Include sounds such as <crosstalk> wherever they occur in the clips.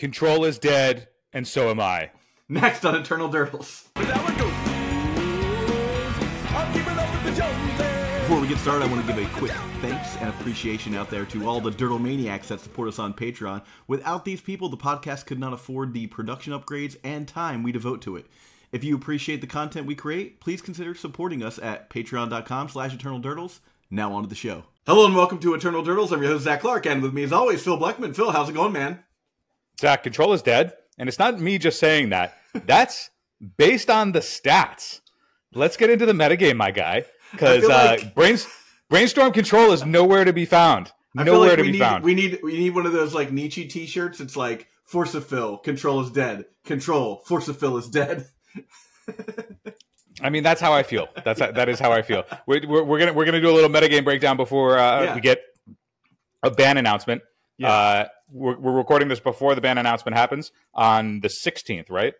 Control is dead, and so am I. Next on Eternal Durdles. Before we get started, I want to give a quick thanks and appreciation out there to all the Durdle Maniacs that support us on Patreon. Without these people, the podcast could not afford the production upgrades and time we devote to it. If you appreciate the content we create, please consider supporting us at patreon.com slash eternal durdles. Now on to the show. Hello and welcome to Eternal Durdles. I'm your host, Zach Clark, and with me as always, Phil Blackman. Phil, how's it going, man? Zach, Control is dead, and it's not me just saying that. That's based on the stats. Let's get into the metagame, my guy, because uh, like- brains, brainstorm control is nowhere to be found. Nowhere like to be need, found. We need we need one of those like Nietzsche T-shirts. It's like Force of Phil, Control is dead. Control, Force of Phil is dead. I mean, that's how I feel. That's how, that is how I feel. We're, we're, we're gonna we're gonna do a little metagame breakdown before uh, Yeah. we get a ban announcement. Yeah. Uh, we're, we're recording this before the ban announcement happens on the 16th, right?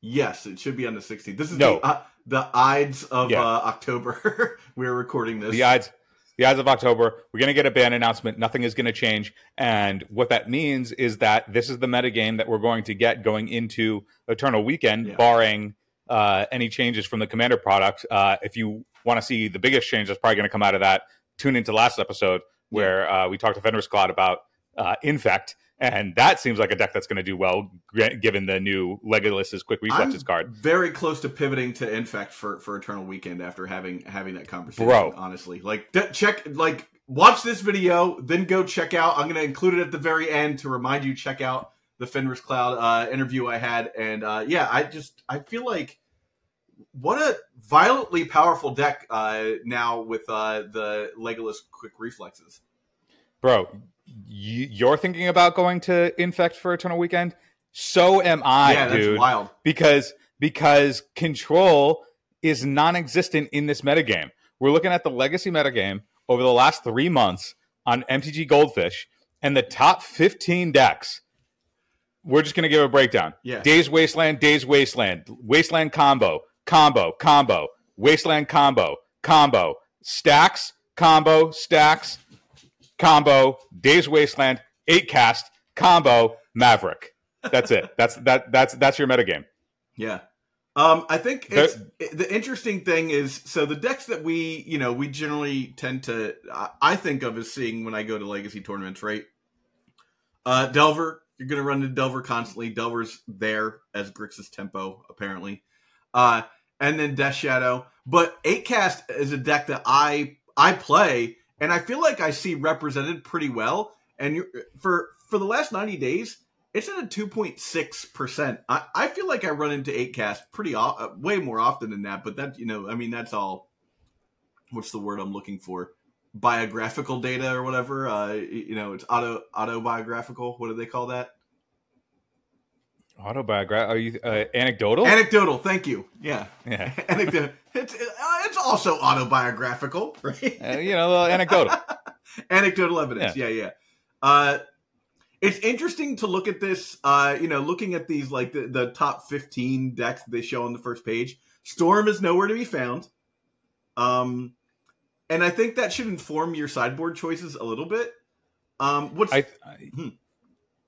Yes, it should be on the 16th. This is No. the uh, the Ides of Yeah. uh, October. <laughs> We're recording this. The odds, the odds of October. We're going to get a ban announcement. Nothing is going to change, and what that means is that this is the metagame that we're going to get going into Eternal Weekend, Yeah. barring uh, any changes from the Commander product. Uh, if you want to see the biggest change that's probably going to come out of that, tune into last episode where uh, we talked to Fenris Cloud about uh, Infect. And that seems like a deck that's going to do well, given the new Legolas's Quick Reflexes I'm card. very close to pivoting to Infect for for Eternal Weekend after having having that conversation. Bro. honestly, like d- check like watch this video, then go check out. I'm going to include it at the very end to remind you check out the Fenris Cloud uh, interview I had, and uh, yeah, I just I feel like what a violently powerful deck uh, now with uh, the Legolas Quick Reflexes. Bro, you, you're thinking about going to Infect for Eternal Weekend? So am I, yeah, that's dude. wild. Because because control is non-existent in this metagame. We're looking at the legacy metagame over the last three months on MTG Goldfish, and the top 15 decks. We're just gonna give a breakdown. Yeah. Days Wasteland, Days Wasteland, Wasteland combo, combo, combo, Wasteland combo, combo, stacks, combo, stacks, combo, Days Wasteland, eight cast, combo, Maverick. That's it. <laughs> That's that that's that's your metagame. Yeah. Um, I think it's it- the interesting thing is so the decks that we you know we generally tend to I- think of as seeing when I go to legacy tournaments, right? Uh, Delver, you're gonna run into Delver constantly. Delver's there as Grixis tempo apparently, uh, and then Death Shadow. But eight cast is a deck that I I play and I feel like I see represented pretty well. And you for for the last ninety days, it's at a two point six percent. I I feel like I run into eight cast pretty uh, way more often than that. But that you know, I mean, that's all. What's the word I'm looking for? Biographical data or whatever. Uh, you know, it's auto autobiographical. What do they call that? Autobiography? Are you uh, anecdotal? Anecdotal. Thank you. Yeah, yeah. <laughs> anecdotal. It's uh, it's also autobiographical, <laughs> right? Uh, you know, a little anecdotal. <laughs> anecdotal evidence yeah yeah, uh it's interesting to look at this uh you know looking at these like the, the top 15 decks that they show on the first page storm is nowhere to be found um and i think that should inform your sideboard choices a little bit um what's I, Hmm.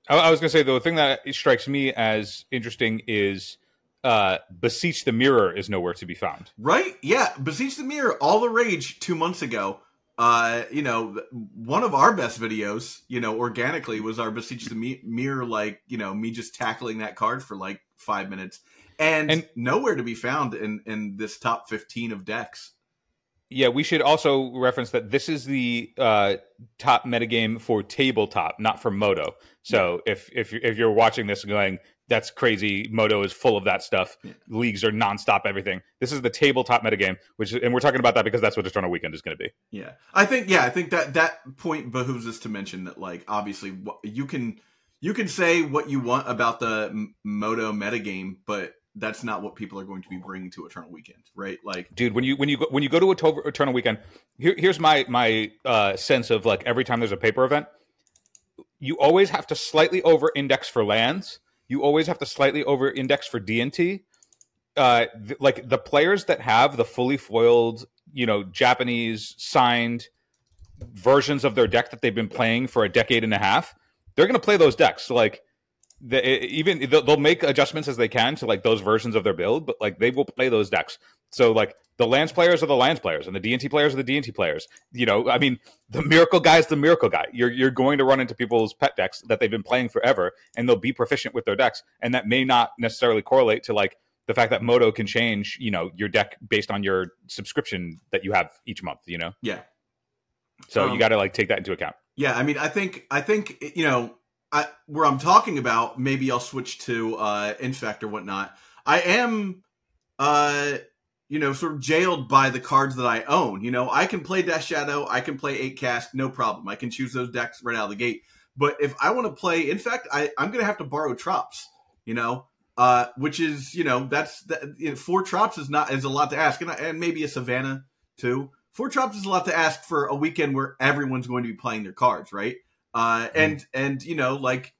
I, I was going to say though, the thing that strikes me as interesting is uh, beseech the mirror is nowhere to be found. Right? Yeah. Beseech the Mirror, all the rage two months ago. Uh, you know, one of our best videos, you know, organically was our Beseech the Mi- Mirror, like, you know, me just tackling that card for like five minutes. And, And- nowhere to be found in, in this top 15 of decks. Yeah, we should also reference that this is the uh, top metagame for tabletop, not for Moto. So if if you- if you're watching this and going, "That's crazy," Moto is full of that stuff. Yeah. Leagues are nonstop everything. This is the tabletop metagame, which and we're talking about that because that's what Eternal Weekend is going to be. Yeah. I think, yeah, I think that that point behooves us to mention that, like, obviously, you can. You can say what you want about the Moto metagame, but that's not what people are going to be bringing to Eternal Weekend, right? Like, dude when you when you go, when you go to eternal weekend here, here's my my uh sense of like every time there's a paper event you always have to slightly over index for lands. You always have to slightly over index for dnt uh th- like the players that have the fully foiled you know japanese signed versions of their deck that they've been playing for a decade and a half they're going to play those decks. So like the, even they'll, they'll make adjustments as they can to like those versions of their build, but like they will play those decks. So like the Lands players are the Lands players, and the DNT players are the DNT players. You know, I mean, the Miracle guy is the Miracle guy. You're you're going to run into people's pet decks that they've been playing forever, and they'll be proficient with their decks, and that may not necessarily correlate to like the fact that Moto can change, you know, your deck based on your subscription that you have each month. You know, Yeah. so Um, you got to like take that into account. Yeah, I mean, I think I think you know I, where I'm talking about. Maybe I'll switch to uh, Infect or whatnot. I am, uh, you know, sort of jailed by the cards that I own. You know, I can play Death Shadow, I can play Eight Cast, no problem. I can choose those decks right out of the gate. But if I want to play Infect, I, I'm going to have to borrow Trops. You know, uh, which is you know that's that, you know, four Trops is not is a lot to ask, and, and maybe a Savannah too. Four Trops is a lot to ask for a weekend where everyone's going to be playing their cards, right? Uh, and and you know, like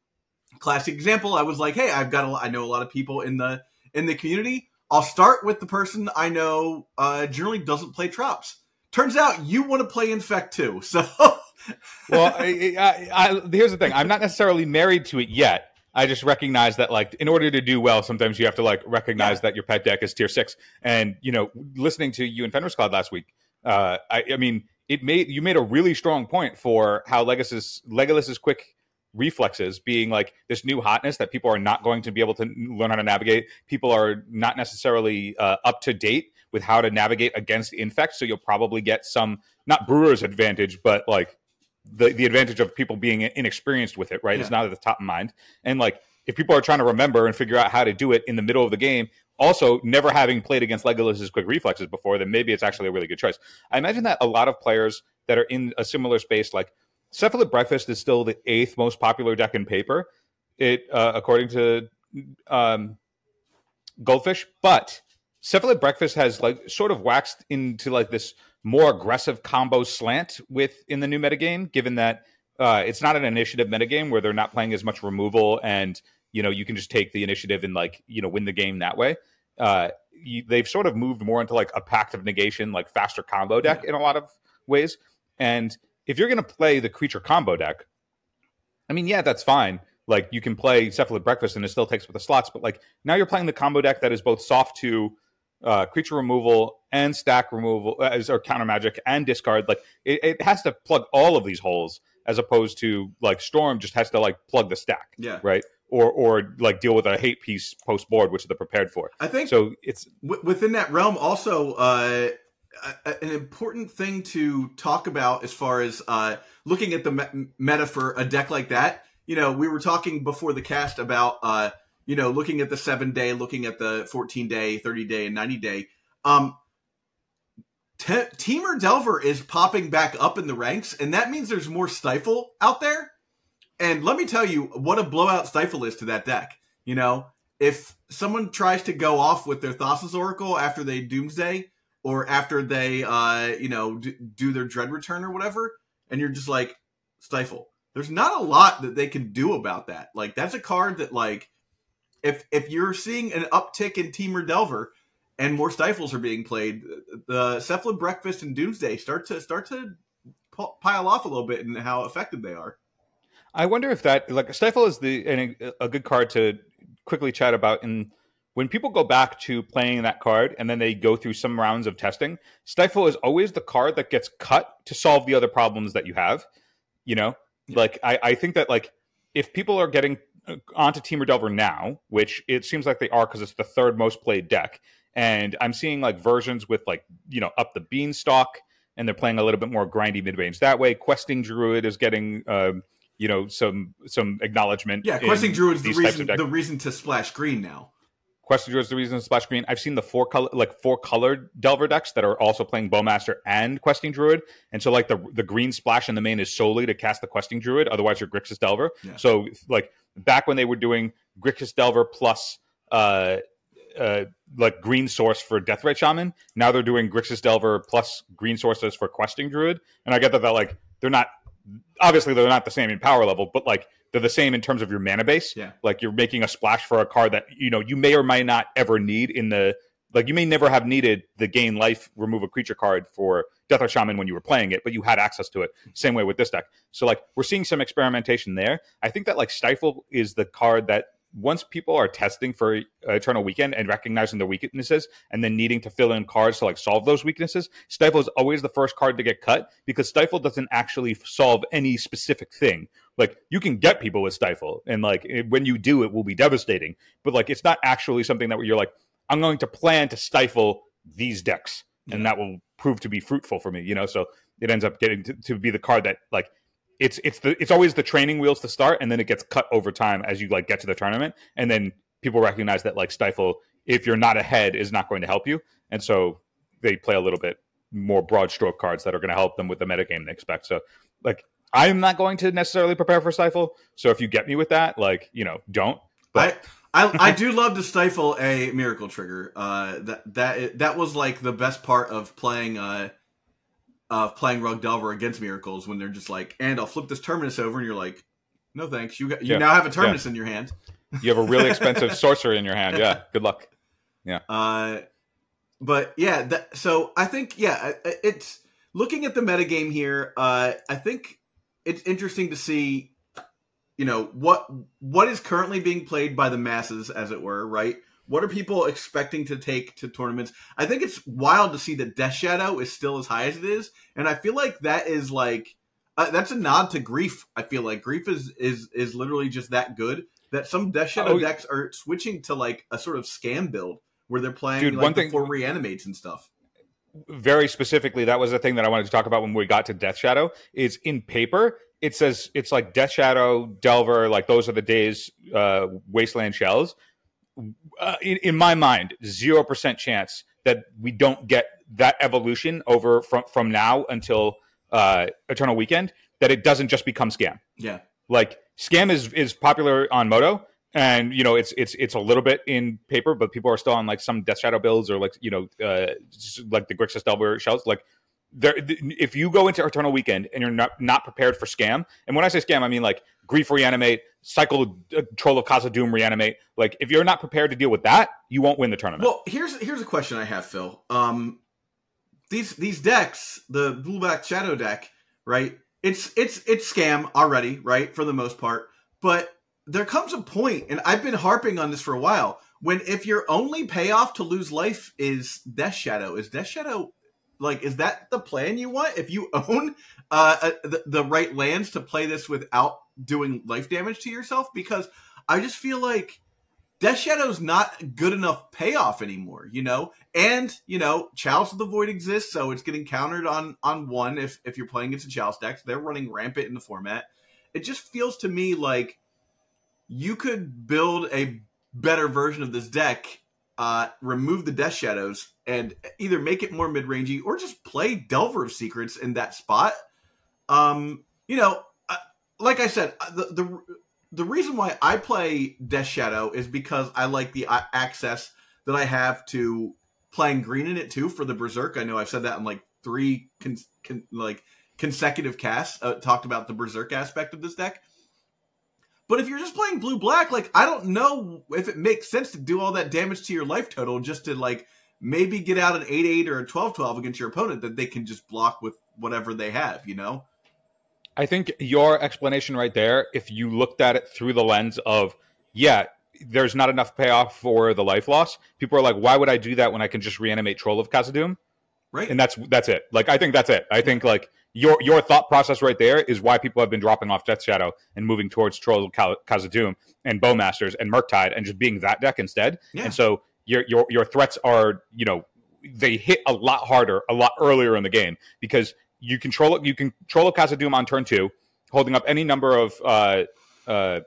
classic example, I was like, hey, I've got a, I know a lot of people in the in the community. I'll start with the person I know uh, generally doesn't play Trops. Turns out you want to play Infect too, <laughs> so well, I, I, I, here's the thing. I'm not necessarily married to it yet. I just recognize that, like, in order to do well, sometimes you have to like recognize Yeah. that your pet deck is tier six. And you know, listening to you and Fenris Cloud last week, uh, I, I mean, it made you made a really strong point for how Legolas's Legolas's quick reflexes being like this new hotness that people are not going to be able to learn how to navigate. People are not necessarily uh, up to date with how to navigate against infect, so you'll probably get some not brewer's advantage, but like the the advantage of people being inexperienced with it, right? It's not at the top of mind. And like if people are trying to remember and figure out how to do it in the middle of the game, also never having played against Legolas's quick reflexes before, then maybe it's actually a really good choice. I imagine that a lot of players that are in a similar space, like Cephalid Breakfast, is still the eighth most popular deck in paper. It uh, according to um, Goldfish, but Cephalid Breakfast has like sort of waxed into like this more aggressive combo slant with in the new metagame, given that uh, it's not an initiative metagame where they're not playing as much removal and you know you can just take the initiative and like you know win the game that way. Uh, you, they've sort of moved more into like a pact of negation, like faster combo deck in a lot of ways. And if you're going to play the creature combo deck, I mean, yeah, that's fine. Like you can play Cephalid Breakfast and it still takes with the slots, but like now you're playing the combo deck that is both soft to uh, creature removal and stack removal uh, as or counter magic and discard. Like it, it has to plug all of these holes as opposed to like Storm just has to like plug the stack, yeah. right? Or or like deal with a hate piece post board, which they're prepared for. I think So it's w- within that realm also uh, a- an important thing to talk about as far as uh, looking at the me- meta for a deck like that you know we were talking before the cast about uh, you know looking at the seven day looking at the 14 day 30 day and 90 day um, Te- Temur Delver is popping back up in the ranks, and that means there's more Stifle out there. And let me tell you what a blowout Stifle is to that deck. You know, if someone tries to go off with their Thassa's Oracle after they Doomsday, or after they, uh, you know, d- do their Dread Return or whatever, and you're just like, Stifle. There's not a lot that they can do about that. Like, that's a card that, like, if if you're seeing an uptick in Temur Delver, and more stifles are being played. The Cephalid Breakfast and Doomsday start to start to pile off a little bit in how effective they are. I wonder if that like Stifle is the an, a good card to quickly chat about. And when people go back to playing that card and then they go through some rounds of testing, Stifle is always the card that gets cut to solve the other problems that you have. You know, Yeah. like I, I think that like if people are getting uh, onto Temur Delver now, which it seems like they are because it's the third most played deck, and I'm seeing like versions with like you know up the beanstalk, and they're playing a little bit more grindy mid range that way. Questing Druid is getting. Um, you know some some acknowledgement. Yeah, in Questing Druid's the reason the reason to splash green now. Questing Druid's the reason to splash green. I've seen the four color like four colored Delver decks that are also playing Bowmaster and Questing Druid, and so like the the green splash in the main is solely to cast the Questing Druid. Otherwise, you're Grixis Delver. Yeah. So like back when they were doing Grixis Delver plus uh uh like green source for Deathrite Shaman, now they're doing Grixis Delver plus green sources for Questing Druid, and I get that that like they're not obviously they're not the same in power level, but like they're the same in terms of your mana base. Yeah. Like you're making a splash for a card that you know you may or may not ever need in the Like you may never have needed the gain life, remove a creature card for Deathless Shaman when you were playing it, but you had access to it. Same way with this deck. So like we're seeing some experimentation there. I think that like Stifle is the card that once people are testing for uh, Eternal Weekend and recognizing their weaknesses and then needing to fill in cards to like solve those weaknesses, Stifle is always the first card to get cut because Stifle doesn't actually solve any specific thing. Like you can get people with Stifle, and like it, when you do, it will be devastating. But like it's not actually something that you're like, I'm going to plan to stifle these decks, and that will prove to be fruitful for me. You know, so it ends up getting to, to be the card that like it's it's the it's always the training wheels to start, and then it gets cut over time as you like get to the tournament, and then people recognize that like stifle, if you're not ahead, is not going to help you, and so they play a little bit more broad stroke cards that are going to help them with the metagame they expect. So like I'm not going to necessarily prepare for stifle. So if you get me with that, like you know, don't. But I, I, I do love to stifle a miracle trigger. Uh, that that that was like the best part of playing uh of playing Rug Delver against miracles when they're just like, and I'll flip this terminus over, and you're like, no thanks, you got you Yeah. now have a terminus Yeah. in your hand. you have a really expensive <laughs> sorcerer in your hand. Yeah, good luck. Yeah. Uh, but yeah, that, so I think yeah, it's looking at the metagame here. Uh, I think it's interesting to see, you know, what what is currently being played by the masses, as it were, right? What are people expecting to take to tournaments? I think it's wild to see that Death Shadow is still as high as it is, and I feel like that is like uh, that's a nod to Grief. I feel like Grief is is is literally just that good that some Death Shadow Oh, decks are switching to like a sort of scam build where they're playing Dude, like one thing- before reanimates and stuff. very specifically, that was the thing that I wanted to talk about when we got to Death Shadow. Is in paper, it says it's like Death Shadow, Delver, like those are the days, uh, Wasteland Shells. Uh, in, in my mind, zero percent chance that we don't get that evolution over from from now until uh, Eternal Weekend. That it doesn't just become scam. Yeah, like scam is is popular on moto and you know it's it's it's a little bit in paper but people are still on like some death shadow builds or like you know uh like the grixis delver shells like there if you go into eternal weekend and you're not not prepared for scam and when i say scam i mean like grief reanimate cycle uh, Troll of Khazad-dûm reanimate like if you're not prepared to deal with that you won't win the tournament Well, here's here's a question I have, Phil. Um, these these decks, the blue black shadow deck, right? It's it's it's scam already, right? For the most part, but there comes a point, and I've been harping on this for a while. When if your only payoff to lose life is Death Shadow, is Death Shadow like is that the plan you want? If you <laughs> own uh, uh, the, the right lands to play this without doing life damage to yourself, because I just feel like Death Shadow's not good enough payoff anymore, you know? And, you know, Chalice of the Void exists, so it's getting countered on on one if if you're playing against a Chalice deck. They're running rampant in the format. It just feels to me like you could build a better version of this deck, uh, remove the Death Shadows, and either make it more mid-rangey or just play Delver of Secrets in that spot. Um, you know, like I said, uh, the the the reason why I play Death Shadow is because I like the uh, access that I have to playing green in it too for the Berserk. I know I've said that in like three con- con- like consecutive casts. Uh, talked about the Berserk aspect of this deck. But if you're just playing blue black, like I don't know if it makes sense to do all that damage to your life total just to like maybe get out an 8-8 or a 12-12 against your opponent that they can just block with whatever they have, you know? I think your explanation right there, if you looked at it through the lens of, yeah, there's not enough payoff for the life loss, people are like, why would I do that when I can just reanimate Troll of Khazad-dûm? Right? And that's that's it. Like I think that's it. I think like your your thought process right there is why people have been dropping off Death Shadow and moving towards Troll of Khazad-dûm and Bowmasters and Murktide and just being that deck instead. Yeah. And so your your your threats are, you know, they hit a lot harder, a lot earlier in the game because you control it. You can control a Khazad-dûm on turn two, holding up any number of uh, uh,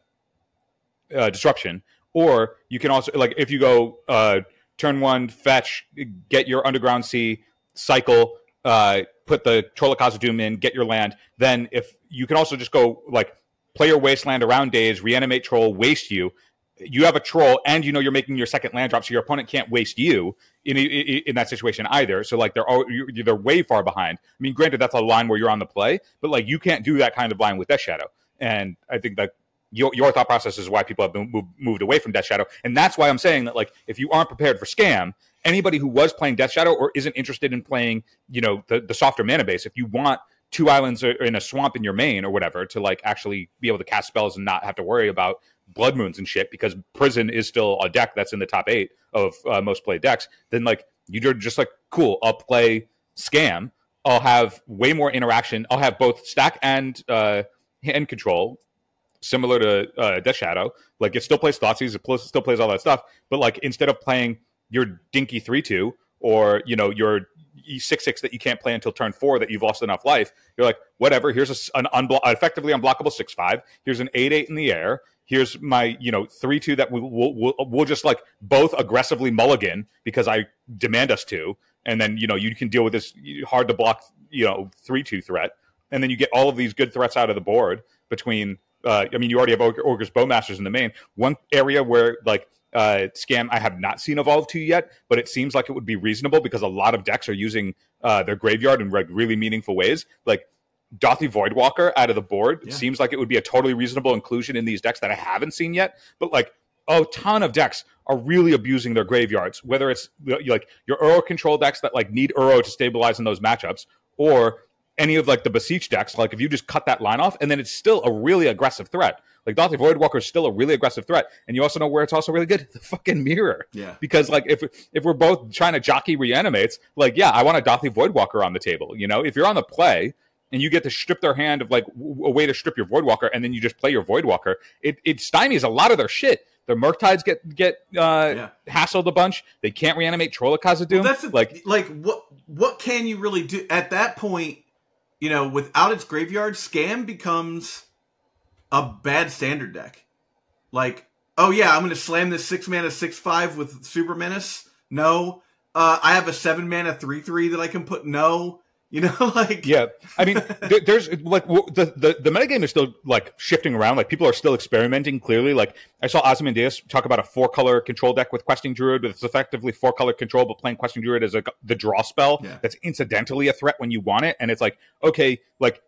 uh, disruption, or you can also like if you go uh, turn one, fetch, get your underground sea, cycle, uh, put the Troll of Khazad-dûm in, get your land. Then if you can also just go like play your wasteland around days, reanimate troll, waste you. You have a troll, and you know you're making your second land drop, so your opponent can't waste you in in, in that situation either. So like they're all, they're way far behind. I mean, granted that's a line where you're on the play, but like you can't do that kind of line with Death Shadow. And I think that your your thought process is why people have been moved, moved away from Death Shadow, and that's why I'm saying that like if you aren't prepared for scam anybody who was playing Death Shadow or isn't interested in playing, you know, the, the softer mana base, if you want two islands in a swamp in your main or whatever to like actually be able to cast spells and not have to worry about blood moons and shit because prison is still a deck that's in the top eight of uh, most played decks then like you're just like cool i'll play scam i'll have way more interaction i'll have both stack and uh hand control similar to uh, Death Shadow. Like it still plays Thoughtseize, it still plays all that stuff, but like instead of playing your dinky three two or you know your six six that you can't play until turn four that you've lost enough life, you're like whatever. Here's a, an unblo- effectively unblockable six five. Here's an eight eight in the air. Here's my you know three two that we, will we'll, we'll just like both aggressively mulligan because I demand us to, and then you know you can deal with this hard to block you know three two threat, and then you get all of these good threats out of the board between uh, I mean, you already have Ogre, Orcish Bowmasters in the main. One area where like uh, scam I have not seen evolve to yet, but it seems like it would be reasonable because a lot of decks are using uh, their graveyard in like really meaningful ways. Like Dauthi Voidwalker out of the board yeah. seems like it would be a totally reasonable inclusion in these decks that I haven't seen yet. But like a ton of decks are really abusing their graveyards, whether it's like your Uro control decks that like need Uro to stabilize in those matchups, or any of like the beseech decks, like if you just cut that line off, and then it's still a really aggressive threat. Like Dauthi Voidwalker is still a really aggressive threat, and you also know where it's also really good: <laughs> the fucking mirror. Yeah. Because like if if we're both trying to jockey reanimates, like yeah, I want a Dauthi Voidwalker on the table. You know, if you're on the play and you get to strip their hand of like a way to strip your Voidwalker, and then you just play your Voidwalker, it it stymies a lot of their shit. Their Murktides get get uh, yeah. hassled a bunch. They can't reanimate Troll of Well, that's a, like like what what can you really do at that point? you know, without its graveyard, Scam becomes a bad standard deck. Like, oh yeah, I'm going to slam this six mana six five with Super Menace. No, uh, I have a seven mana three three that I can put. No, <laughs> you know, like yeah. I mean, <laughs> there's like the, the the metagame is still like shifting around. Like people are still experimenting. Clearly, like I saw Ozymandias talk about a four color control deck with Questing Druid, but it's effectively four color control, but playing Questing Druid as a the draw spell yeah. that's incidentally a threat when you want it. And it's like okay, like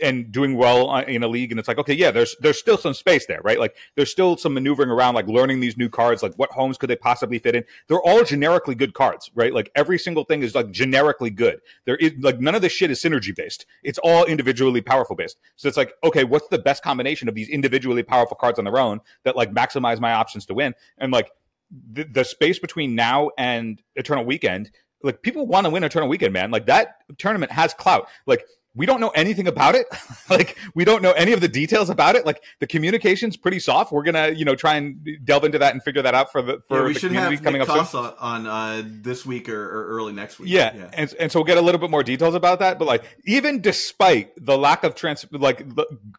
and doing well uh, in a league, and it's like okay, yeah, there's there's still some space there, right? Like there's still some maneuvering around, like learning these new cards, like what homes could they possibly fit in? They're all generically good cards, right? Like every single thing is like generically good. There is like none of this shit is synergy based. It's all individually powerful based. So it's like, okay, what's the best combination of these individually powerful cards on their own that like maximize my options to win? And like the, the space between now and Eternal Weekend, like people want to win Eternal Weekend, man. Like that tournament has clout. Like we don't know anything about it. <laughs> like we don't know any of the details about it. Like the communication's pretty soft. We're gonna, you know, try and delve into that and figure that out for the for yeah, we the should community have coming Nick up soon. on uh, this week or, or, early next week. Yeah, yeah, and and so we'll get a little bit more details about that. But like, even despite the lack of trans like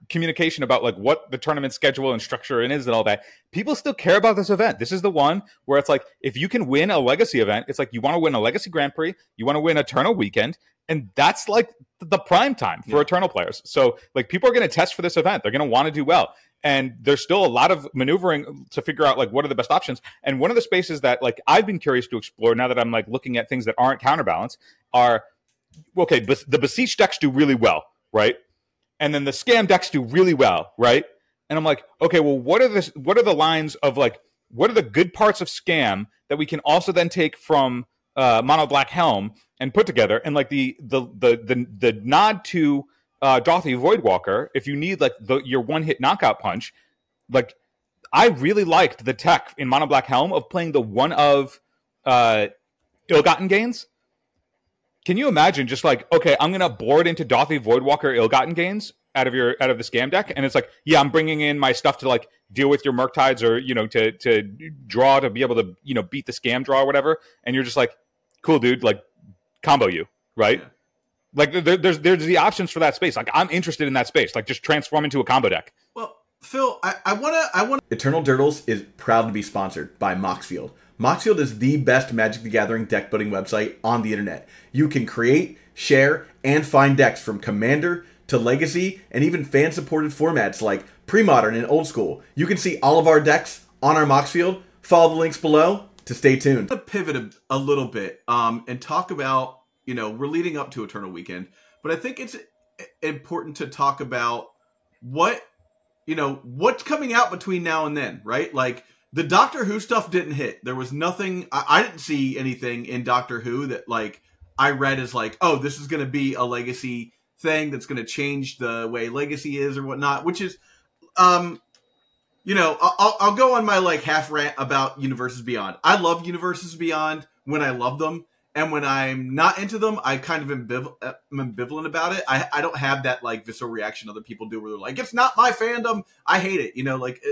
communication about like what the tournament schedule and structure and is and all that, people still care about this event. This is the one where it's like if you can win a legacy event, it's like you want to win a legacy Grand Prix, you want to win Eternal Weekend, and that's like the prime time for yeah. eternal players. So like people are going to test for this event. They're going to want to do well. And there's still a lot of maneuvering to figure out like what are the best options. And one of the spaces that like i've been curious to explore now that i'm like looking at things that aren't counterbalance are okay but the beseech decks do really well right? And then the scam decks do really well right? And i'm like okay well what are the what are the lines of like what are the good parts of scam that we can also then take from uh, mono black helm and put together and like the the the the, the nod to uh Dauthi Voidwalker, if you need like the your one hit knockout punch, like I really liked the tech in Mono Black Helm of playing the one of uh ill-gotten gains. Can you imagine just like, okay, I'm gonna board into Dauthi Voidwalker ill-gotten gains out of your out of the scam deck, and it's like, yeah, I'm bringing in my stuff to like deal with your Murktides or you know to to draw to be able to you know beat the scam draw or whatever, and you're just like, cool, dude, like combo you, right? Yeah. Like there, there's there's the options for that space. Like I'm interested in that space. Like just transform into a combo deck. Well, Phil, I, I wanna I wanna Eternal Durdles is proud to be sponsored by Moxfield. Moxfield is the best Magic the Gathering deck building website on the internet. You can create, share, and find decks from Commander to Legacy and even fan supported formats like pre-modern and old school. You can see all of our decks on our Moxfield. Follow the links below to stay tuned. To pivot a, a little bit um, and talk about, you know, we're leading up to Eternal Weekend, but I think it's important to talk about what, you know, what's coming out between now and then, right? Like the Doctor Who stuff didn't hit. There was nothing. I, I didn't see anything in Doctor Who that like I read as like, oh, this is going to be a legacy thing that's going to change the way legacy is or whatnot. Which is, um, you know, I'll, I'll go on my like half rant about universes beyond. I love universes beyond when I love them, and when I'm not into them, I kind of ambival- uh, am ambivalent about it. I, I don't have that like visceral reaction other people do, where they're like, "It's not my fandom. I hate it." You know, like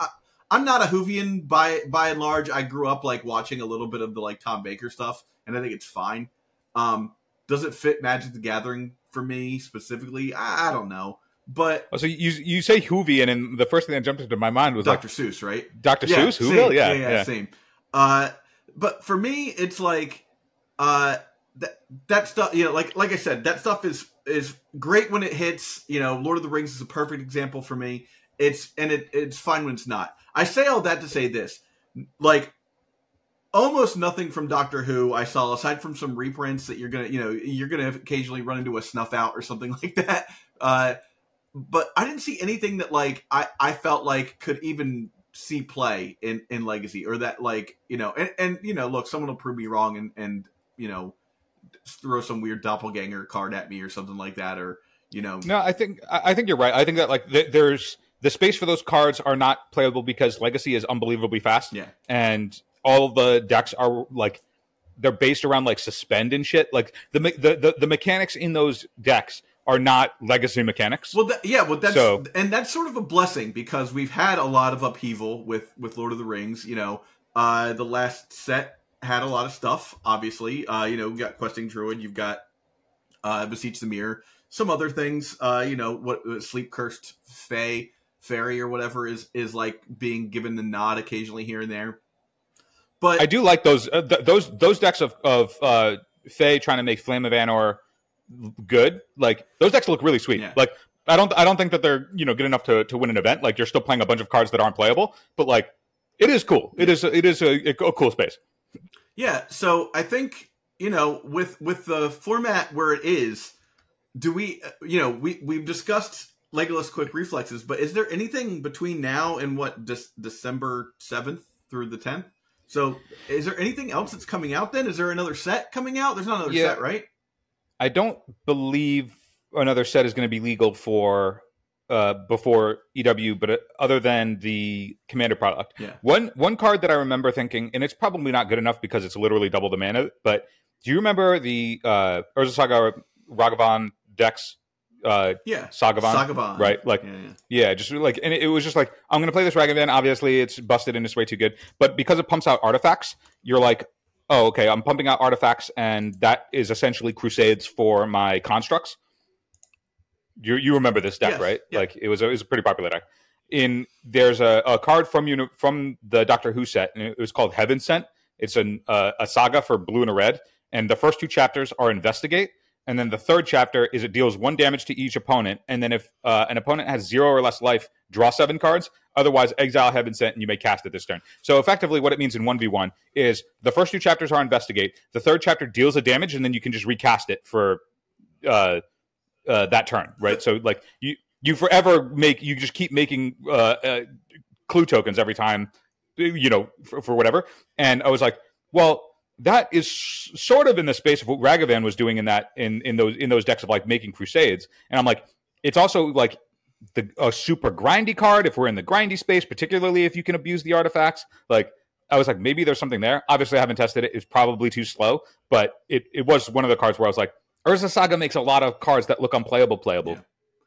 I, I'm not a Whovian by by and large. I grew up like watching a little bit of the like Tom Baker stuff, and I think it's fine. Um, does it fit Magic the Gathering for me specifically? I, I don't know, but Oh, so you you say Whovian, and the first thing that jumped into my mind was Dr. like Seuss, right? Dr. Yeah, Seuss. Whoville, yeah, yeah, yeah. same. Uh, but for me, it's like uh, that that stuff. You know, like like I said, that stuff is is great when it hits. You know, Lord of the Rings is a perfect example for me. It's and it it's fine when it's not. I say all that to say this, like almost nothing from Doctor Who I saw aside from some reprints that you're gonna you know you're gonna occasionally run into a snuff out or something <laughs> like that. Uh, but I didn't see anything that like I I felt like could even see play in in Legacy or that like you know and and you know look someone will prove me wrong and and you know throw some weird doppelganger card at me or something like that or you know No, I think I think you're right. I think that like th- there's the space for those cards are not playable because Legacy is unbelievably fast, yeah and all the decks are like they're based around like suspend and shit. Like the the the, the mechanics in those decks are not Legacy mechanics. Well, that, yeah, well, that's So- and that's sort of a blessing because we've had a lot of upheaval with with Lord of the Rings. You know, uh, the last set had a lot of stuff. Obviously, uh, you know, you got Questing Druid, you've got uh, Beseech the Mirror, some other things. Uh, you know, what what Sleep Cursed Fae Fairy or whatever is is like being given the nod occasionally here and there. But I do like those uh, th- those those decks of of uh, Faye trying to make Flame of Anor good. Like those decks look really sweet. Yeah. Like I don't I don't think that they're you know good enough to, to win an event. Like you're still playing a bunch of cards that aren't playable, but like it is cool. It is it is a, a cool space. Yeah, so I think you know with with the format where it is, do we uh, you know we we've discussed Legolas quick reflexes, but is there anything between now and what Dec- December seventh through the tenth? So is there anything else that's coming out? Then is there another set coming out? There's not another Yeah. set, right? I don't believe another set is going to be legal for uh, before EW, but uh, other than the Commander product, Yeah. One one card that I remember thinking, and it's probably not good enough because it's literally double the mana. But do you remember the uh, Urza Saga Ragavan decks? Uh, Yeah, Sagavan, Sagavan, right? Like, yeah, yeah. yeah, just like, and it, it was just like, I'm going to play this Ragavan. Obviously, it's busted and it's way too good. But because it pumps out artifacts, you're like, oh, okay, I'm pumping out artifacts, and that is essentially Crusades for my constructs. You you remember this deck, Yes, right? yeah. Like it was a, it was a pretty popular deck. In there's a, a card from uni- from the Doctor Who set, and it was called Heaven Sent. It's an, uh, a saga for blue and a red, and the first two chapters are Investigate, and then the third chapter is it deals one damage to each opponent, and then if uh, an opponent has zero or less life, draw seven cards. Otherwise, exile Heaven Sent, and you may cast it this turn. So effectively, what it means in one v one is the first two chapters are Investigate. The third chapter deals a damage, and then you can just recast it for uh, uh, that turn, right? So like you you forever make you just keep making uh, uh, clue tokens every time, you know, for, for whatever. And I was like, well, that is sort of in the space of what Ragavan was doing in that in in those in those decks of like making crusades. And I'm like, it's also like the a super grindy card if we're in the grindy space, particularly if you can abuse the artifacts. Like I was like, maybe there's something there. Obviously, I haven't tested it. It's probably too slow, but it, it was one of the cards where I was like, Urza Saga makes a lot of cards that look unplayable playable. Yeah.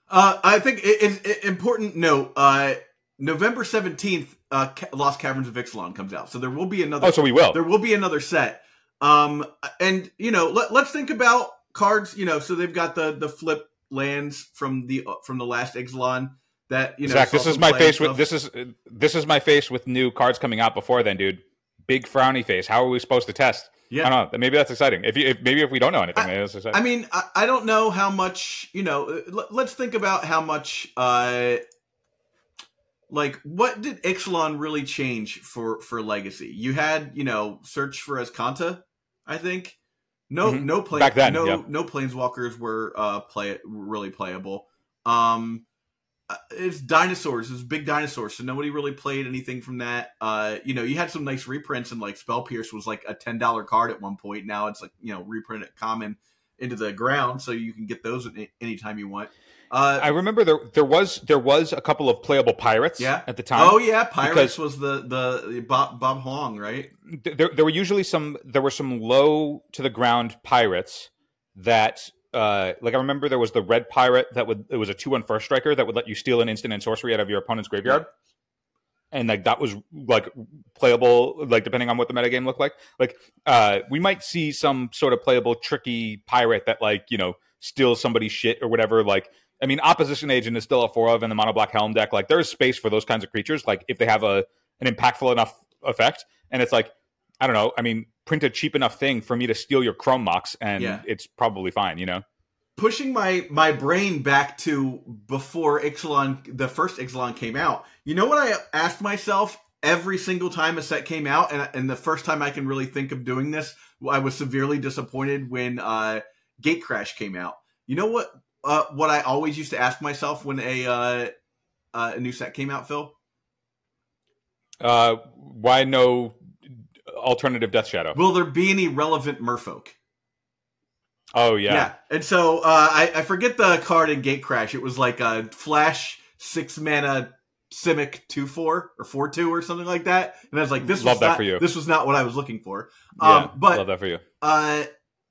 Uh, I think it it, important note. Uh, November seventeenth, uh, Lost Caverns of Ixalan comes out, so there will be another. Oh, so we will. there will be another set. Um, and you know, let, let's think about cards. You know, so they've got the the flip lands from the uh, from the last Ixalan that you know. Zach, this is my face with this is this is my face with new cards coming out before then, dude. Big frowny face. How are we supposed to test? Yeah. I don't know. Maybe that's exciting. If you if, maybe if we don't know anything, maybe that's exciting. I mean, I, I don't know how much you know. Let, let's think about how much. uh like what did Ixalan really change for for Legacy? You had you know search for Azcanta, I think. No, Mhm. no play Back then, no yeah. no planeswalkers were uh play really playable. Um, it's dinosaurs. It's big dinosaurs, so nobody really played anything from that. Uh, you know, you had some nice reprints, and like Spell Pierce was like a ten dollar card at one point. Now it's like you know reprint reprinted common into the ground, so you can get those anytime you want. Uh, I remember there there was there was a couple of playable pirates yeah. at the time. Oh yeah, pirates was the the Bob Bob Huang, right? There there were usually some there were some low to the ground pirates that uh, like I remember there was the red pirate that would it was a two one first striker that would let you steal an instant and sorcery out of your opponent's graveyard. And like that was like playable like depending on what the metagame looked like like uh we might see some sort of playable tricky pirate that like you know steals somebody's shit or whatever like I mean, opposition agent is still a four of in the mono black helm deck. Like there is space for those kinds of creatures. Like if they have a an impactful enough effect, and it's like I don't know. I mean, print a cheap enough thing for me to steal your Chrome Mox, and yeah. it's probably fine. You know. Pushing my my brain back to before Ixalan, the first Ixalan came out. You know what I asked myself every single time a set came out, and, and the first time I can really think of doing this, I was severely disappointed when uh, Gatecrash came out. You know what uh, what I always used to ask myself when a uh, uh, a new set came out, Phil? Uh, why no alternative Death Shadow? Will there be any relevant Merfolk? Oh yeah, yeah. And so uh, I, I forget the card in Gatecrash. It was like a flash six mana Simic two four or four two or something like that. And I was like, this love was that not, for you. This was not what I was looking for. Yeah, um, but love that for you. Uh,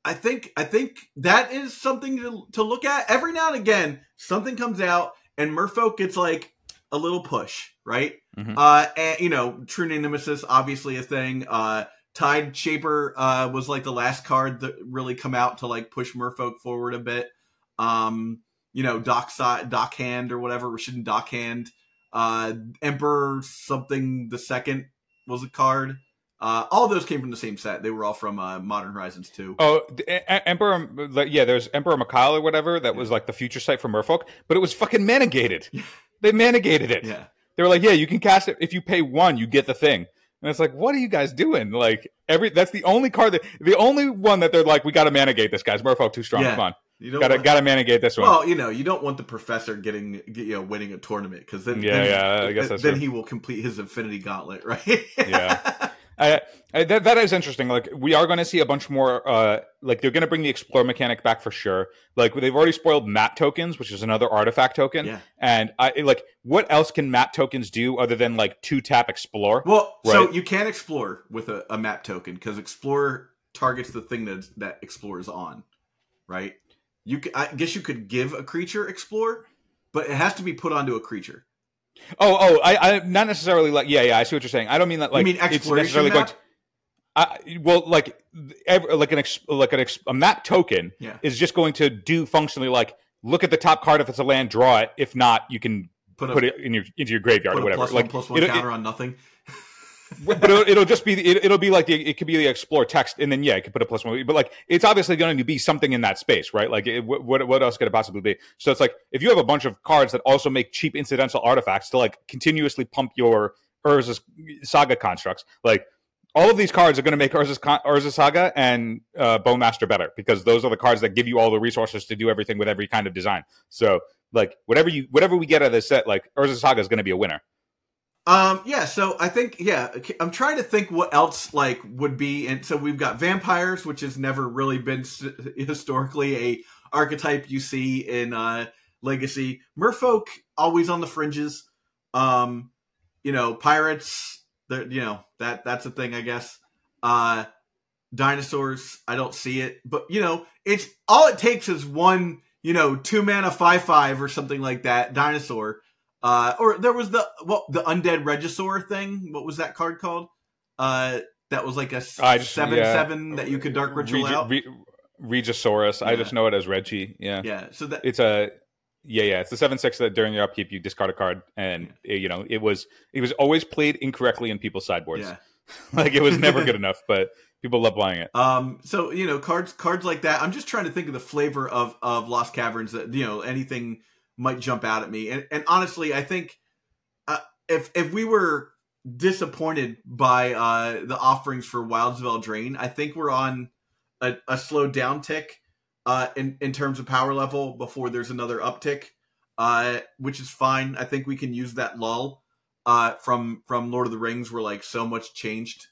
I think I think that is something to, to look at. Every now and again, something comes out and Merfolk gets like a little push, right? Mm-hmm. Uh, and you know, True Nemesis obviously a thing. Uh, Tide Shaper uh, was like the last card that really come out to like push Merfolk forward a bit. Um, you know, Dock side, Dock Hand or whatever, Rishadan Dock Hand. Uh, Emperor something the second was a card. Uh, all those came from the same set. They were all from uh, Modern Horizons 2. Oh, Emperor, yeah, there's Emperor Mihail or whatever that yeah. was like the Future Sight for Merfolk, but it was fucking manigated. <laughs> they manigated it. Yeah. They were like, yeah, you can cast it. If you pay one, you get the thing. And it's like, what are you guys doing? Like every that's the only card that the only one that they're like, we got to manigate this guy's Merfolk too strong. Yeah. Come on. You don't gotta want, gotta manigate this one. Well, you know, you don't want the professor getting you know winning a tournament because then yeah then, yeah I guess then, then he will complete his Infinity Gauntlet, right? yeah. <laughs> I, I, that, that is interesting. Like we are going to see a bunch more. Uh, like they're going to bring the explore mechanic back for sure. Like they've already spoiled map tokens, which is another artifact token. Yeah. And I like what else can map tokens do other than like two tap explore? Well, right? so you can explore with a, a map token because explore targets the thing that that explores on, right? You, I guess you could give a creature explore, but it has to be put onto a creature. Oh, oh, I, I not necessarily like. Yeah, yeah, I see what you're saying. I don't mean that like. You mean exploration it's necessarily map? Going to, I, well, like every, like an like an a map token yeah. is just going to do functionally like look at the top card if it's a land, draw it. If not, you can put, a, it in your into your graveyard or whatever. Plus like one, plus one counter it, on nothing. <laughs> but it'll, it'll, just be it, will be like the, it could be the explore text and then yeah it could put a plus one but like it's obviously going to be something in that space right like it, what, what else could it possibly be so it's like if you have a bunch of cards that also make cheap incidental artifacts to like continuously pump your Urza's saga constructs like all of these cards are going to make Urza's, Urza Saga and uh, Bowmaster better because those are the cards that give you all the resources to do everything with every kind of design. So, like whatever you whatever we get out of this set, like Urza Saga is going to be a winner. Um, yeah, so I think yeah, I'm trying to think what else like would be, and so we've got vampires, which has never really been historically a archetype you see in uh, Legacy. Merfolk always on the fringes. Um, you know, pirates, you know that that's a thing, I guess. Uh, dinosaurs, I don't see it, but you know, it's all it takes is one, you know, two mana five five or something like that dinosaur uh, or there was the what the undead Regisaur thing. What was that card called? Uh, that was like a just, seven yeah. seven that you could dark ritual Reg- out. Re- Regisaurus. Yeah. I just know it as Reggie. Yeah. Yeah. So that it's a yeah, yeah. It's the seven six that during your upkeep you discard a card, and yeah. it, you know it was it was always played incorrectly in people's sideboards. Yeah. <laughs> like it was never good <laughs> enough, but people love buying it. Um. So you know cards cards like that. I'm just trying to think of the flavor of of Lost Caverns. That you know anything might jump out at me. And, and honestly, I think uh, if if we were disappointed by uh, the offerings for Wilds of Eldraine, I think we're on a, a slow down tick uh, in in terms of power level before there's another uptick. uh, which is fine. I think we can use that lull uh, from from Lord of the Rings, where like so much changed.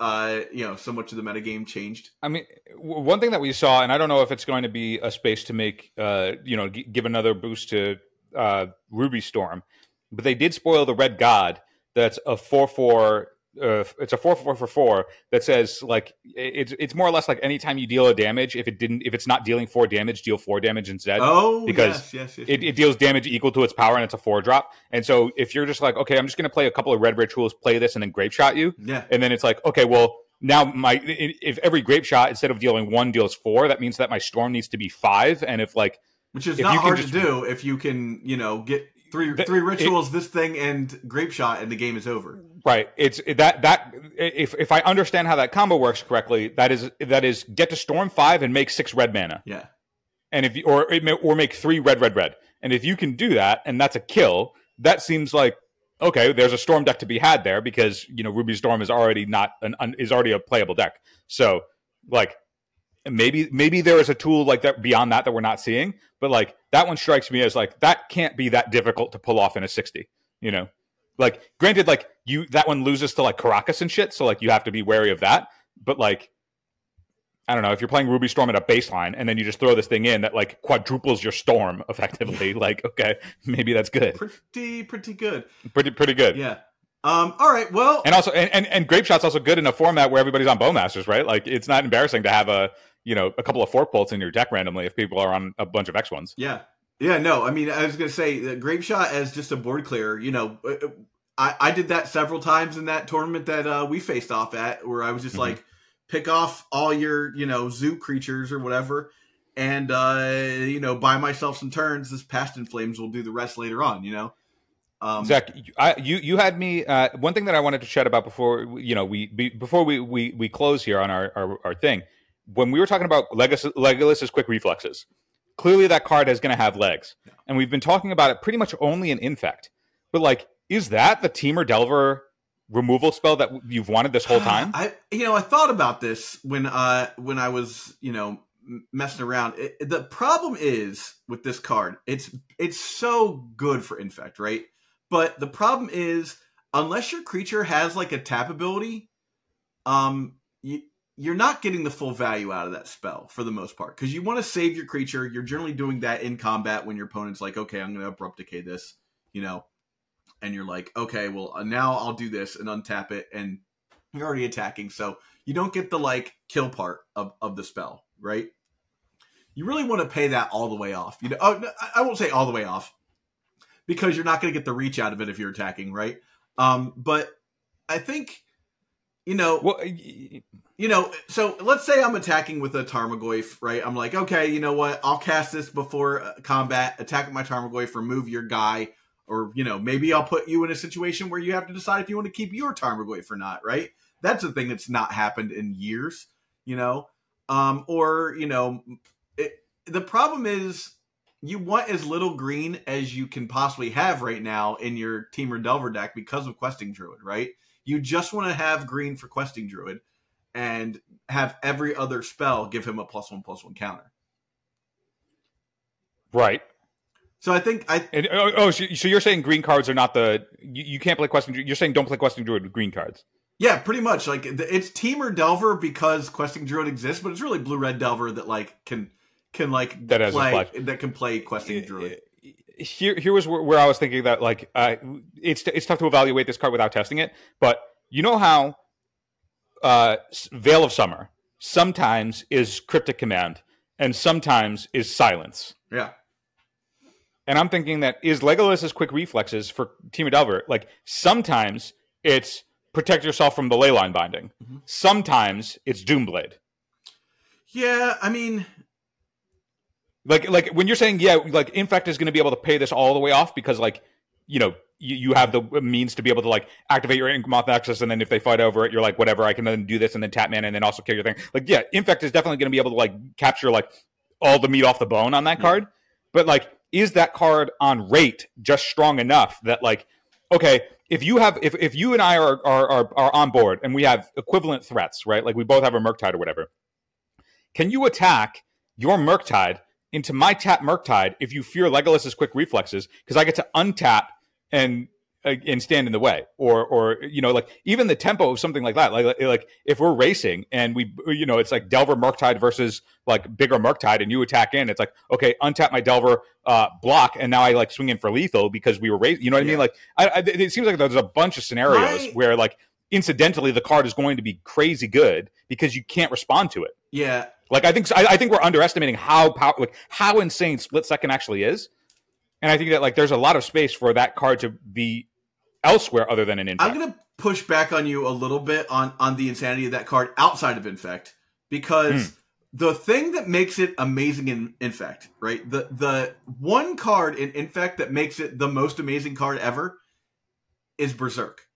Uh, you know, so much of the metagame changed. I mean, one thing that we saw, and I don't know if it's going to be a space to make, uh, you know, g- give another boost to uh, Ruby Storm, but they did spoil the Red God. That's a four four. Uh, it's a four four for four that says like it's it's more or less like anytime you deal a damage, if it didn't if it's not dealing four damage, deal four damage instead. Oh, because yes, yes, yes, it, it deals damage equal to its power and it's a four drop. And so if you're just like, okay, I'm just going to play a couple of red rituals, play this, and then grape shot you, yeah, and then it's like, okay, well now my if every grape shot instead of dealing one deals four, that means that my storm needs to be five. And if like which is not hard just- to do if you can, you know, get three The- three it- rituals, this thing, and Grapeshot, and the game is over. right, it's that that if if I understand how that combo works correctly, that is that is get to storm five and make six red mana. Yeah, and if you, or it may- or make three red red red and if you can do that and that's a kill that seems like okay there's a storm deck to be had there because you know ruby storm is already not an, an is already a playable deck so like maybe maybe there is a tool like that beyond that that we're not seeing but like that one strikes me as like that can't be that difficult to pull off in a 60 you know like granted like you that one loses to like Karakas and shit so like you have to be wary of that but like I don't know if you're playing Ruby Storm at a baseline and then you just throw this thing in that like quadruples your storm <laughs> effectively. like, okay, maybe that's good. pretty pretty good. Pretty pretty good. Yeah. Um. All right. Well. And also, and, and and Grapeshot's also good in a format where everybody's on Bowmasters, right? Like, it's not embarrassing to have a you know a couple of fork bolts in your deck randomly if people are on a bunch of X ones. Yeah. Yeah, no, I mean, I was going to say, the Grapeshot as just a board clearer, you know, uh, I, I did that several times in that tournament that uh, we faced off at, where I was just Mhm. like, pick off all your, you know, zoo creatures or whatever, and, uh, you know, buy myself some turns. This Past in Flames will do the rest later on, you know? Um, Zach, you- I, you you had me. Uh, one thing that I wanted to chat about before you know we be, before we, we we close here on our, our our thing when we were talking about Legolas, Legolas's quick reflexes. Clearly, that card is going to have legs, and we've been talking about it pretty much only in Infect. But like, is that the Temur Delver removal spell that you've wanted this whole <sighs> time? I you know I thought about this when uh when I was you know messing around. It, the problem is with this card, it's it's so good for infect, right? But the problem is unless your creature has like a tap ability, um, you you're not getting the full value out of that spell for the most part because you want to save your creature. You're generally doing that in combat when your opponent's like, okay, I'm going to abrupt decay this, you know, and you're like, okay, well uh, now I'll do this and untap it, and you're already attacking, so you don't get the like kill part of of the spell, right? You really want to pay that all the way off. You know, oh, I won't say all the way off because you're not going to get the reach out of it if you're attacking, right? Um, but I think, you know, well, you know, so let's say I'm attacking with a Tarmogoyf, right? I'm like, okay, you know what? I'll cast this before uh, combat, attack with my Tarmogoyf, remove your guy, or, you know, maybe I'll put you in a situation where you have to decide if you want to keep your Tarmogoyf or not, right? That's a thing that's not happened in years, you know? Um, or, you know, it, the problem is you want as little green as you can possibly have right now in your Temur Delver deck because of Questing Druid, right? You just want to have green for Questing Druid and have every other spell give him a plus one plus one counter. right. So I think I And, oh, oh, so so you're saying green cards are not the you, you can't play Questing. Druid. You're saying don't play Questing Druid with green cards. yeah, pretty much like it's Temur Delver because Questing Druid exists, but it's really Blue Red Delver that like can can like That has a play splash. that can play Questing Druid. Here, here was where, where I was thinking that like uh, it's it's tough to evaluate this card without testing it. But you know how uh, Veil of Summer sometimes is Cryptic Command and sometimes is Silence. Yeah, And I'm thinking that is Legolas's quick reflexes for Temur Delver. Like sometimes it's protect yourself from the leyline binding. Mhm. Sometimes it's Doomblade. yeah. I mean, Like like when you're saying yeah, like Infect is going to be able to pay this all the way off because like you know you, you have the means to be able to like activate your Inkmoth Nexus, and then if they fight over it, you're like whatever, I can then do this and then tap man and then also kill your thing. Like yeah, Infect is definitely going to be able to like capture like all the meat off the bone on that Yeah. card. But like, is that card on rate just strong enough that like okay, if you have if, if you and I are, are are are on board and we have equivalent threats, right? Like we both have a Murktide or whatever, can you attack your Murktide into my tap Murktide if you fear Legolas's quick reflexes because I get to untap and uh, and stand in the way or or you know like even the tempo of something like that like like if we're racing and we you know it's like delver murktide versus like bigger murktide and you attack in it's like okay untap my delver uh block and now i like swing in for lethal because we were racing you know what yeah. i mean like I, I, it seems like there's a bunch of scenarios right. where like incidentally the card is going to be crazy good because you can't respond to it yeah like i think I, I think we're underestimating how power like how insane split second actually is and I think that like there's a lot of space for that card to be elsewhere other than an infect. I'm going to push back on you a little bit on on the insanity of that card outside of infect because mm. the thing that makes it amazing in infect, right? The the one card in infect that makes it the most amazing card ever is berserk.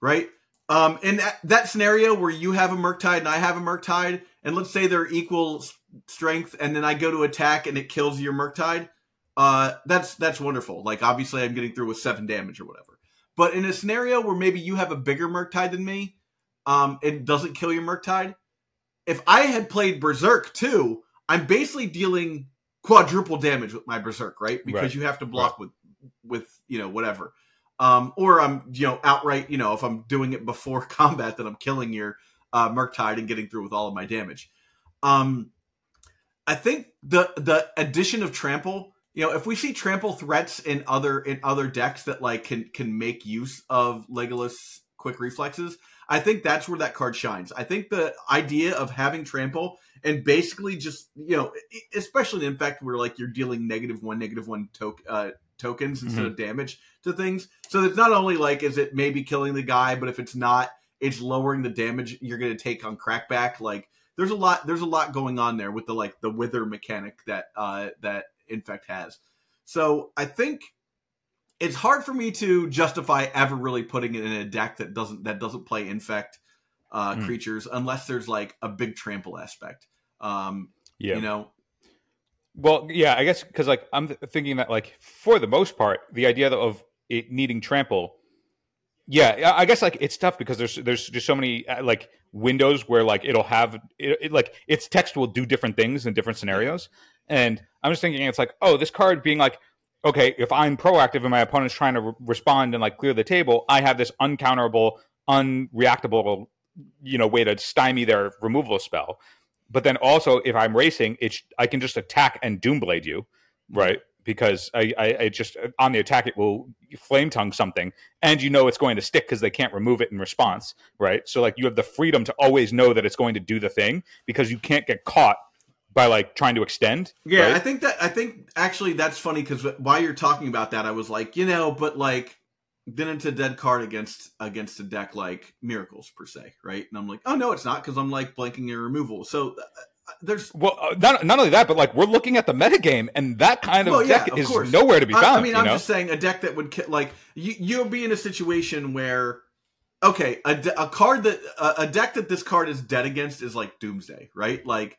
Right? Um in that, that scenario where you have a Murktide and I have a Murktide and let's say they're equal strength and then I go to attack and it kills your Murktide, uh, that's that's wonderful. Like obviously, I'm getting through with seven damage or whatever. But in a scenario where maybe you have a bigger Murktide than me, um, it doesn't kill your Murktide. If I had played Berserk too, I'm basically dealing quadruple damage with my Berserk, right? Because right. you have to block right. with with you know whatever. Um, or I'm you know outright you know if I'm doing it before <laughs> combat, then I'm killing your uh, Murktide and getting through with all of my damage. Um, I think the the addition of trample you know, if we see trample threats in other in other decks that like can can make use of Legolas quick reflexes, I think that's where that card shines. I think the idea of having trample and basically just you know, especially Infect where like you're dealing negative one, negative one to- uh, tokens instead mm-hmm. of damage to things. So it's not only like is it maybe killing the guy, but if it's not, it's lowering the damage you're going to take on crackback. Like there's a lot there's a lot going on there with the like the wither mechanic that uh that Infect has. So I think it's hard for me to justify ever really putting it in a deck that doesn't that doesn't play Infect uh, mm. creatures unless there's like a big trample aspect. Um, yeah, you know. Well, yeah, I guess because like I'm thinking that like for the most part, the idea of it needing trample yeah, I guess like it's tough because there's there's just so many uh, like windows where like it'll have it, it, like its text will do different things in different scenarios, and I'm just thinking it's like oh this card being like okay if I'm proactive and my opponent's trying to re- respond and like clear the table, I have this uncounterable, unreactable you know way to stymie their removal spell. But then also if I'm racing, it's I can just attack and doomblade you, right? because I, I, I, just on the attack it will flame tongue something and you know it's going to stick because they can't remove it in response right so like you have the freedom to always know that it's going to do the thing because you can't get caught by like trying to extend yeah right? i think that i think actually that's funny because while you're talking about that i was like you know but like then it's a dead card against against a deck like miracles per se right and i'm like oh no it's not because i'm like blanking your removal so uh, there's well, uh, not, not only that, but like we're looking at the metagame, and that kind of well, deck yeah, of is course. nowhere to be found. I, I mean, I'm know? just saying a deck that would like you. You'll be in a situation where, okay, a, a card that a, a deck that this card is dead against is like Doomsday, right? Like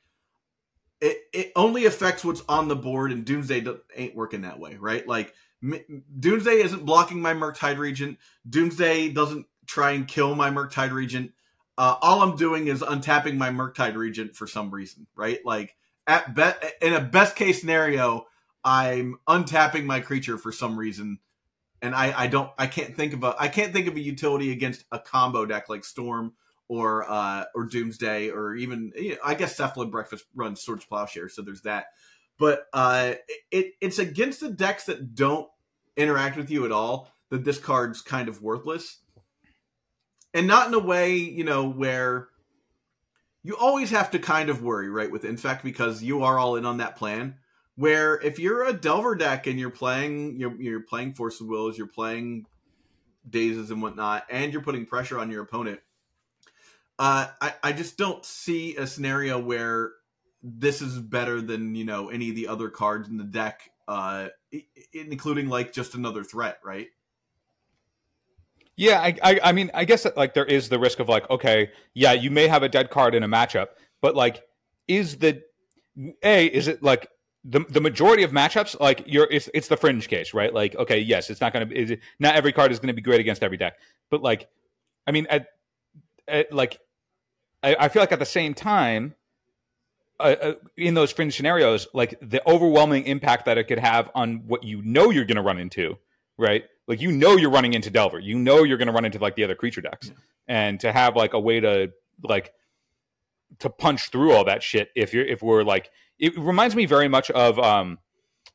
it it only affects what's on the board, and Doomsday ain't working that way, right? Like Doomsday isn't blocking my Murktide Regent. Doomsday doesn't try and kill my Murktide Regent uh, all I'm doing is untapping my Murktide Regent for some reason, right? Like at in a best case scenario, I'm untapping my creature for some reason, and I, I don't I can't think of a I can't think of a utility against a combo deck like Storm or uh, or Doomsday or even you know, I guess Cephalid Breakfast runs Swords Plowshare, so there's that. But uh, it it's against the decks that don't interact with you at all that this card's kind of worthless. And not in a way you know where you always have to kind of worry right with infect because you are all in on that plan. Where if you're a delver deck and you're playing you're, you're playing force of wills you're playing dazes and whatnot and you're putting pressure on your opponent uh, I, I just don't see a scenario where this is better than you know any of the other cards in the deck uh, including like just another threat right yeah, I, I, I mean, I guess like there is the risk of like, okay, yeah, you may have a dead card in a matchup, but like, is the a is it like the the majority of matchups like you're it's it's the fringe case, right? Like, okay, yes, it's not going to be not every card is going to be great against every deck, but like, I mean, at, at like, I, I feel like at the same time, uh, uh, in those fringe scenarios, like the overwhelming impact that it could have on what you know you're going to run into, right? Like you know you're running into Delver, you know you're going to run into like the other creature decks, yeah. and to have like a way to like to punch through all that shit if you're if we're like it reminds me very much of um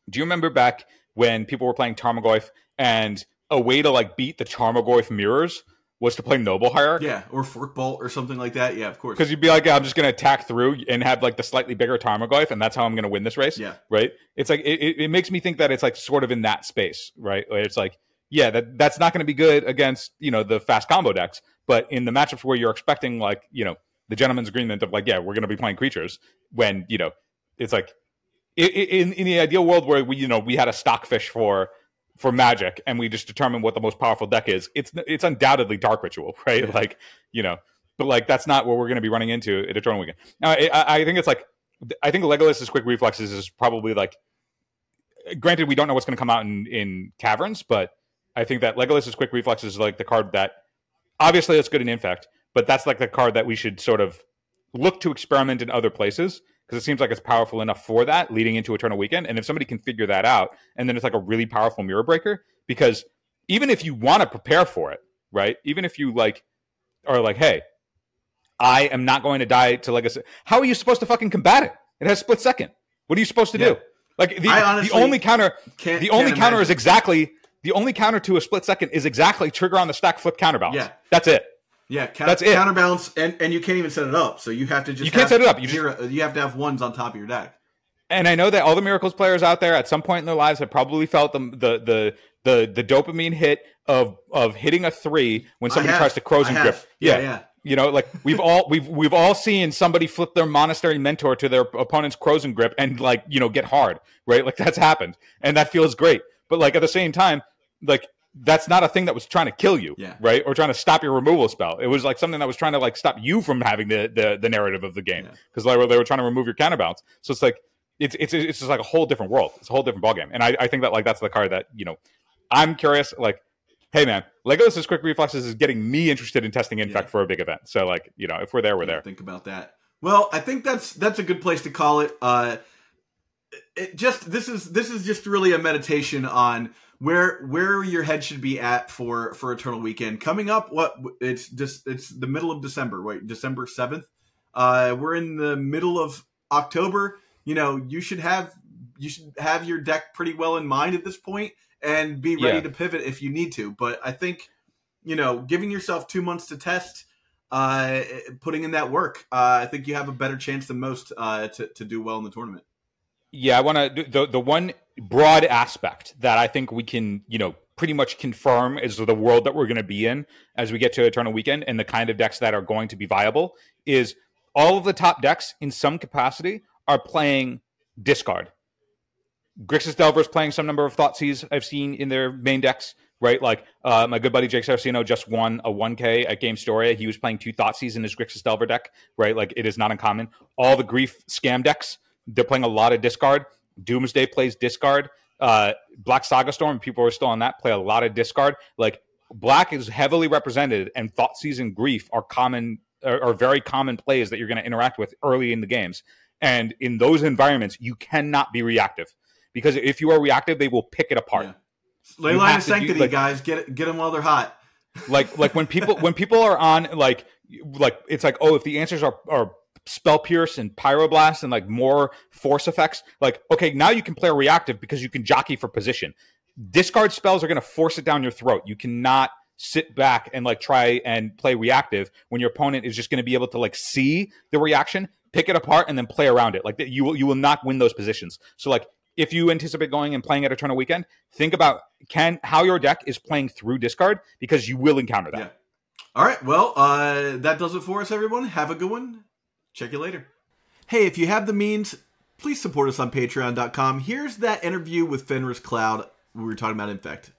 do you remember back when people were playing Tarmogoyf and a way to like beat the Tarmogoyf mirrors was to play Noble Hierarch. Yeah, or Fork Bolt or something like that. Yeah, of course. Because you'd be like, I'm just going to attack through and have like the slightly bigger Tarmogoyf, and that's how I'm going to win this race. Yeah. Right? It's like, it, it makes me think that it's like sort of in that space, right? It's like, yeah, that that's not going to be good against, you know, the fast combo decks, but in the matchups where you're expecting like, you know, the gentleman's agreement of like, yeah, we're going to be playing creatures when, you know, it's like, in, in the ideal world where we, you know, we had a stockfish for for Magic, and we just determine what the most powerful deck is, it's it's undoubtedly Dark Ritual, <laughs> right? Yeah. Like you know, but like that's not what we're going to be running into at Eternal Weekend. Now, I, I think it's like I think Legolas's quick reflexes is probably like. Granted, we don't know what's going to come out in in caverns, but I think that Legolas's quick reflexes is like the card that obviously it's good in Infect, but that's like the card that we should sort of look to experiment in other places because it seems like it's powerful enough for that leading into Eternal Weekend. And if somebody can figure that out, and then it's like a really powerful mirror breaker, because even if you want to prepare for it, right? Even if you like are like, hey, I am not going to die to Legacy. How are you supposed to fucking combat it? It has split second. What are you supposed to yeah. do? Like the, the only counter, can't, the only counter imagine. is exactly the only counter to a split second is exactly trigger on the stack, flip counterbalance. Yeah, that's it. Yeah, count, that's it. Counterbalance, and and you can't even set it up. So you have to just you can't set it up. You zero, just, you have to have ones on top of your deck. And I know that all the miracles players out there at some point in their lives have probably felt the the the the, the dopamine hit of of hitting a three when somebody tries to Krosan grip. Yeah, yeah, yeah. You know, like we've all we've we've all seen somebody flip their monastery mentor to their opponent's Krosan grip and like you know get hard, right? Like that's happened, and that feels great. But like at the same time, like that's not a thing that was trying to kill you, yeah. right? Or trying to stop your removal spell. It was like something that was trying to like stop you from having the the, the narrative of the game because yeah. they, were, they were trying to remove your counterbalance. So it's like it's it's it's just like a whole different world. It's a whole different ballgame. And I, I think that like that's the card that you know I'm curious. Like, hey man, Legolas's quick reflexes is getting me interested in testing Infect yeah. for a big event. So like you know if we're there, we're there. Think about that. Well, I think that's that's a good place to call it. Uh, it just this is this is just really a meditation on where where your head should be at for for Eternal Weekend coming up. What it's just it's the middle of December, wait, December seventh. Uh, we're in the middle of October. You know, you should have you should have your deck pretty well in mind at this point and be ready yeah. to pivot if you need to. But I think you know, giving yourself two months to test, uh, putting in that work, uh, I think you have a better chance than most uh, to to do well in the tournament. Yeah, I want to do the the one broad aspect that I think we can, you know, pretty much confirm is the world that we're going to be in as we get to Eternal Weekend and the kind of decks that are going to be viable is all of the top decks in some capacity are playing discard. Grixis Delver's playing some number of Thoughtseize I've seen in their main decks, right? Like uh, my good buddy Jake Saraceno just won a 1K at Game Storia. He was playing two Thoughtseize in his Grixis Delver deck, right? Like it is not uncommon. All the Grief scam decks, they're playing a lot of discard. Doomsday plays discard. Uh, Black Saga Storm, people are still on that, play a lot of discard. Like Black is heavily represented, and Thought Season Grief are common, are, are very common plays that you're going to interact with early in the games. And in those environments, you cannot be reactive because if you are reactive, they will pick it apart. Yeah. Leyline of Sanctity, do, like, guys. Get get them while they're hot. like like when people when people are on like like it's like oh if the answers are are spell pierce and pyroblast and like more force effects like okay now you can play reactive because you can jockey for position. Discard spells are going to force it down your throat. You cannot sit back and like try and play reactive when your opponent is just going to be able to like see the reaction pick it apart and then play around it. Like you will you will not win those positions. So like if you anticipate going and playing at eternal weekend think about can how your deck is playing through discard because you will encounter that. Yeah. all right. Well uh that does it for us everyone. Have a good one Check you later. Hey, if you have the means, please support us on patreon.com. Here's that interview with Fenris Cloud we were talking about Infect.